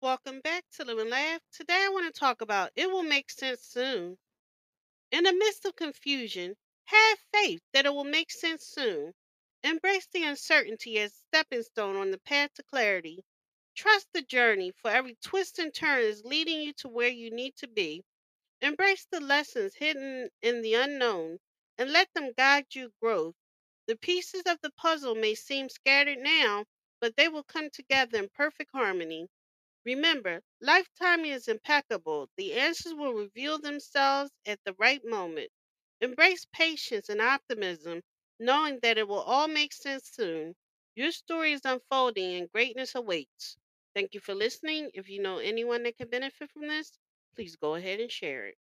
Welcome back to Live and Laugh. Today I want to talk about it will make sense soon. In the midst of confusion, have faith that it will make sense soon. Embrace the uncertainty as a stepping stone on the path to clarity. Trust the journey, for every twist and turn is leading you to where you need to be. Embrace the lessons hidden in the unknown and let them guide your growth. The pieces of the puzzle may seem scattered now, but they will come together in perfect harmony. Remember, life timing is impeccable. The answers will reveal themselves at the right moment. Embrace patience and optimism, knowing that it will all make sense soon. Your story is unfolding and greatness awaits. Thank you for listening. If you know anyone that can benefit from this, please go ahead and share it.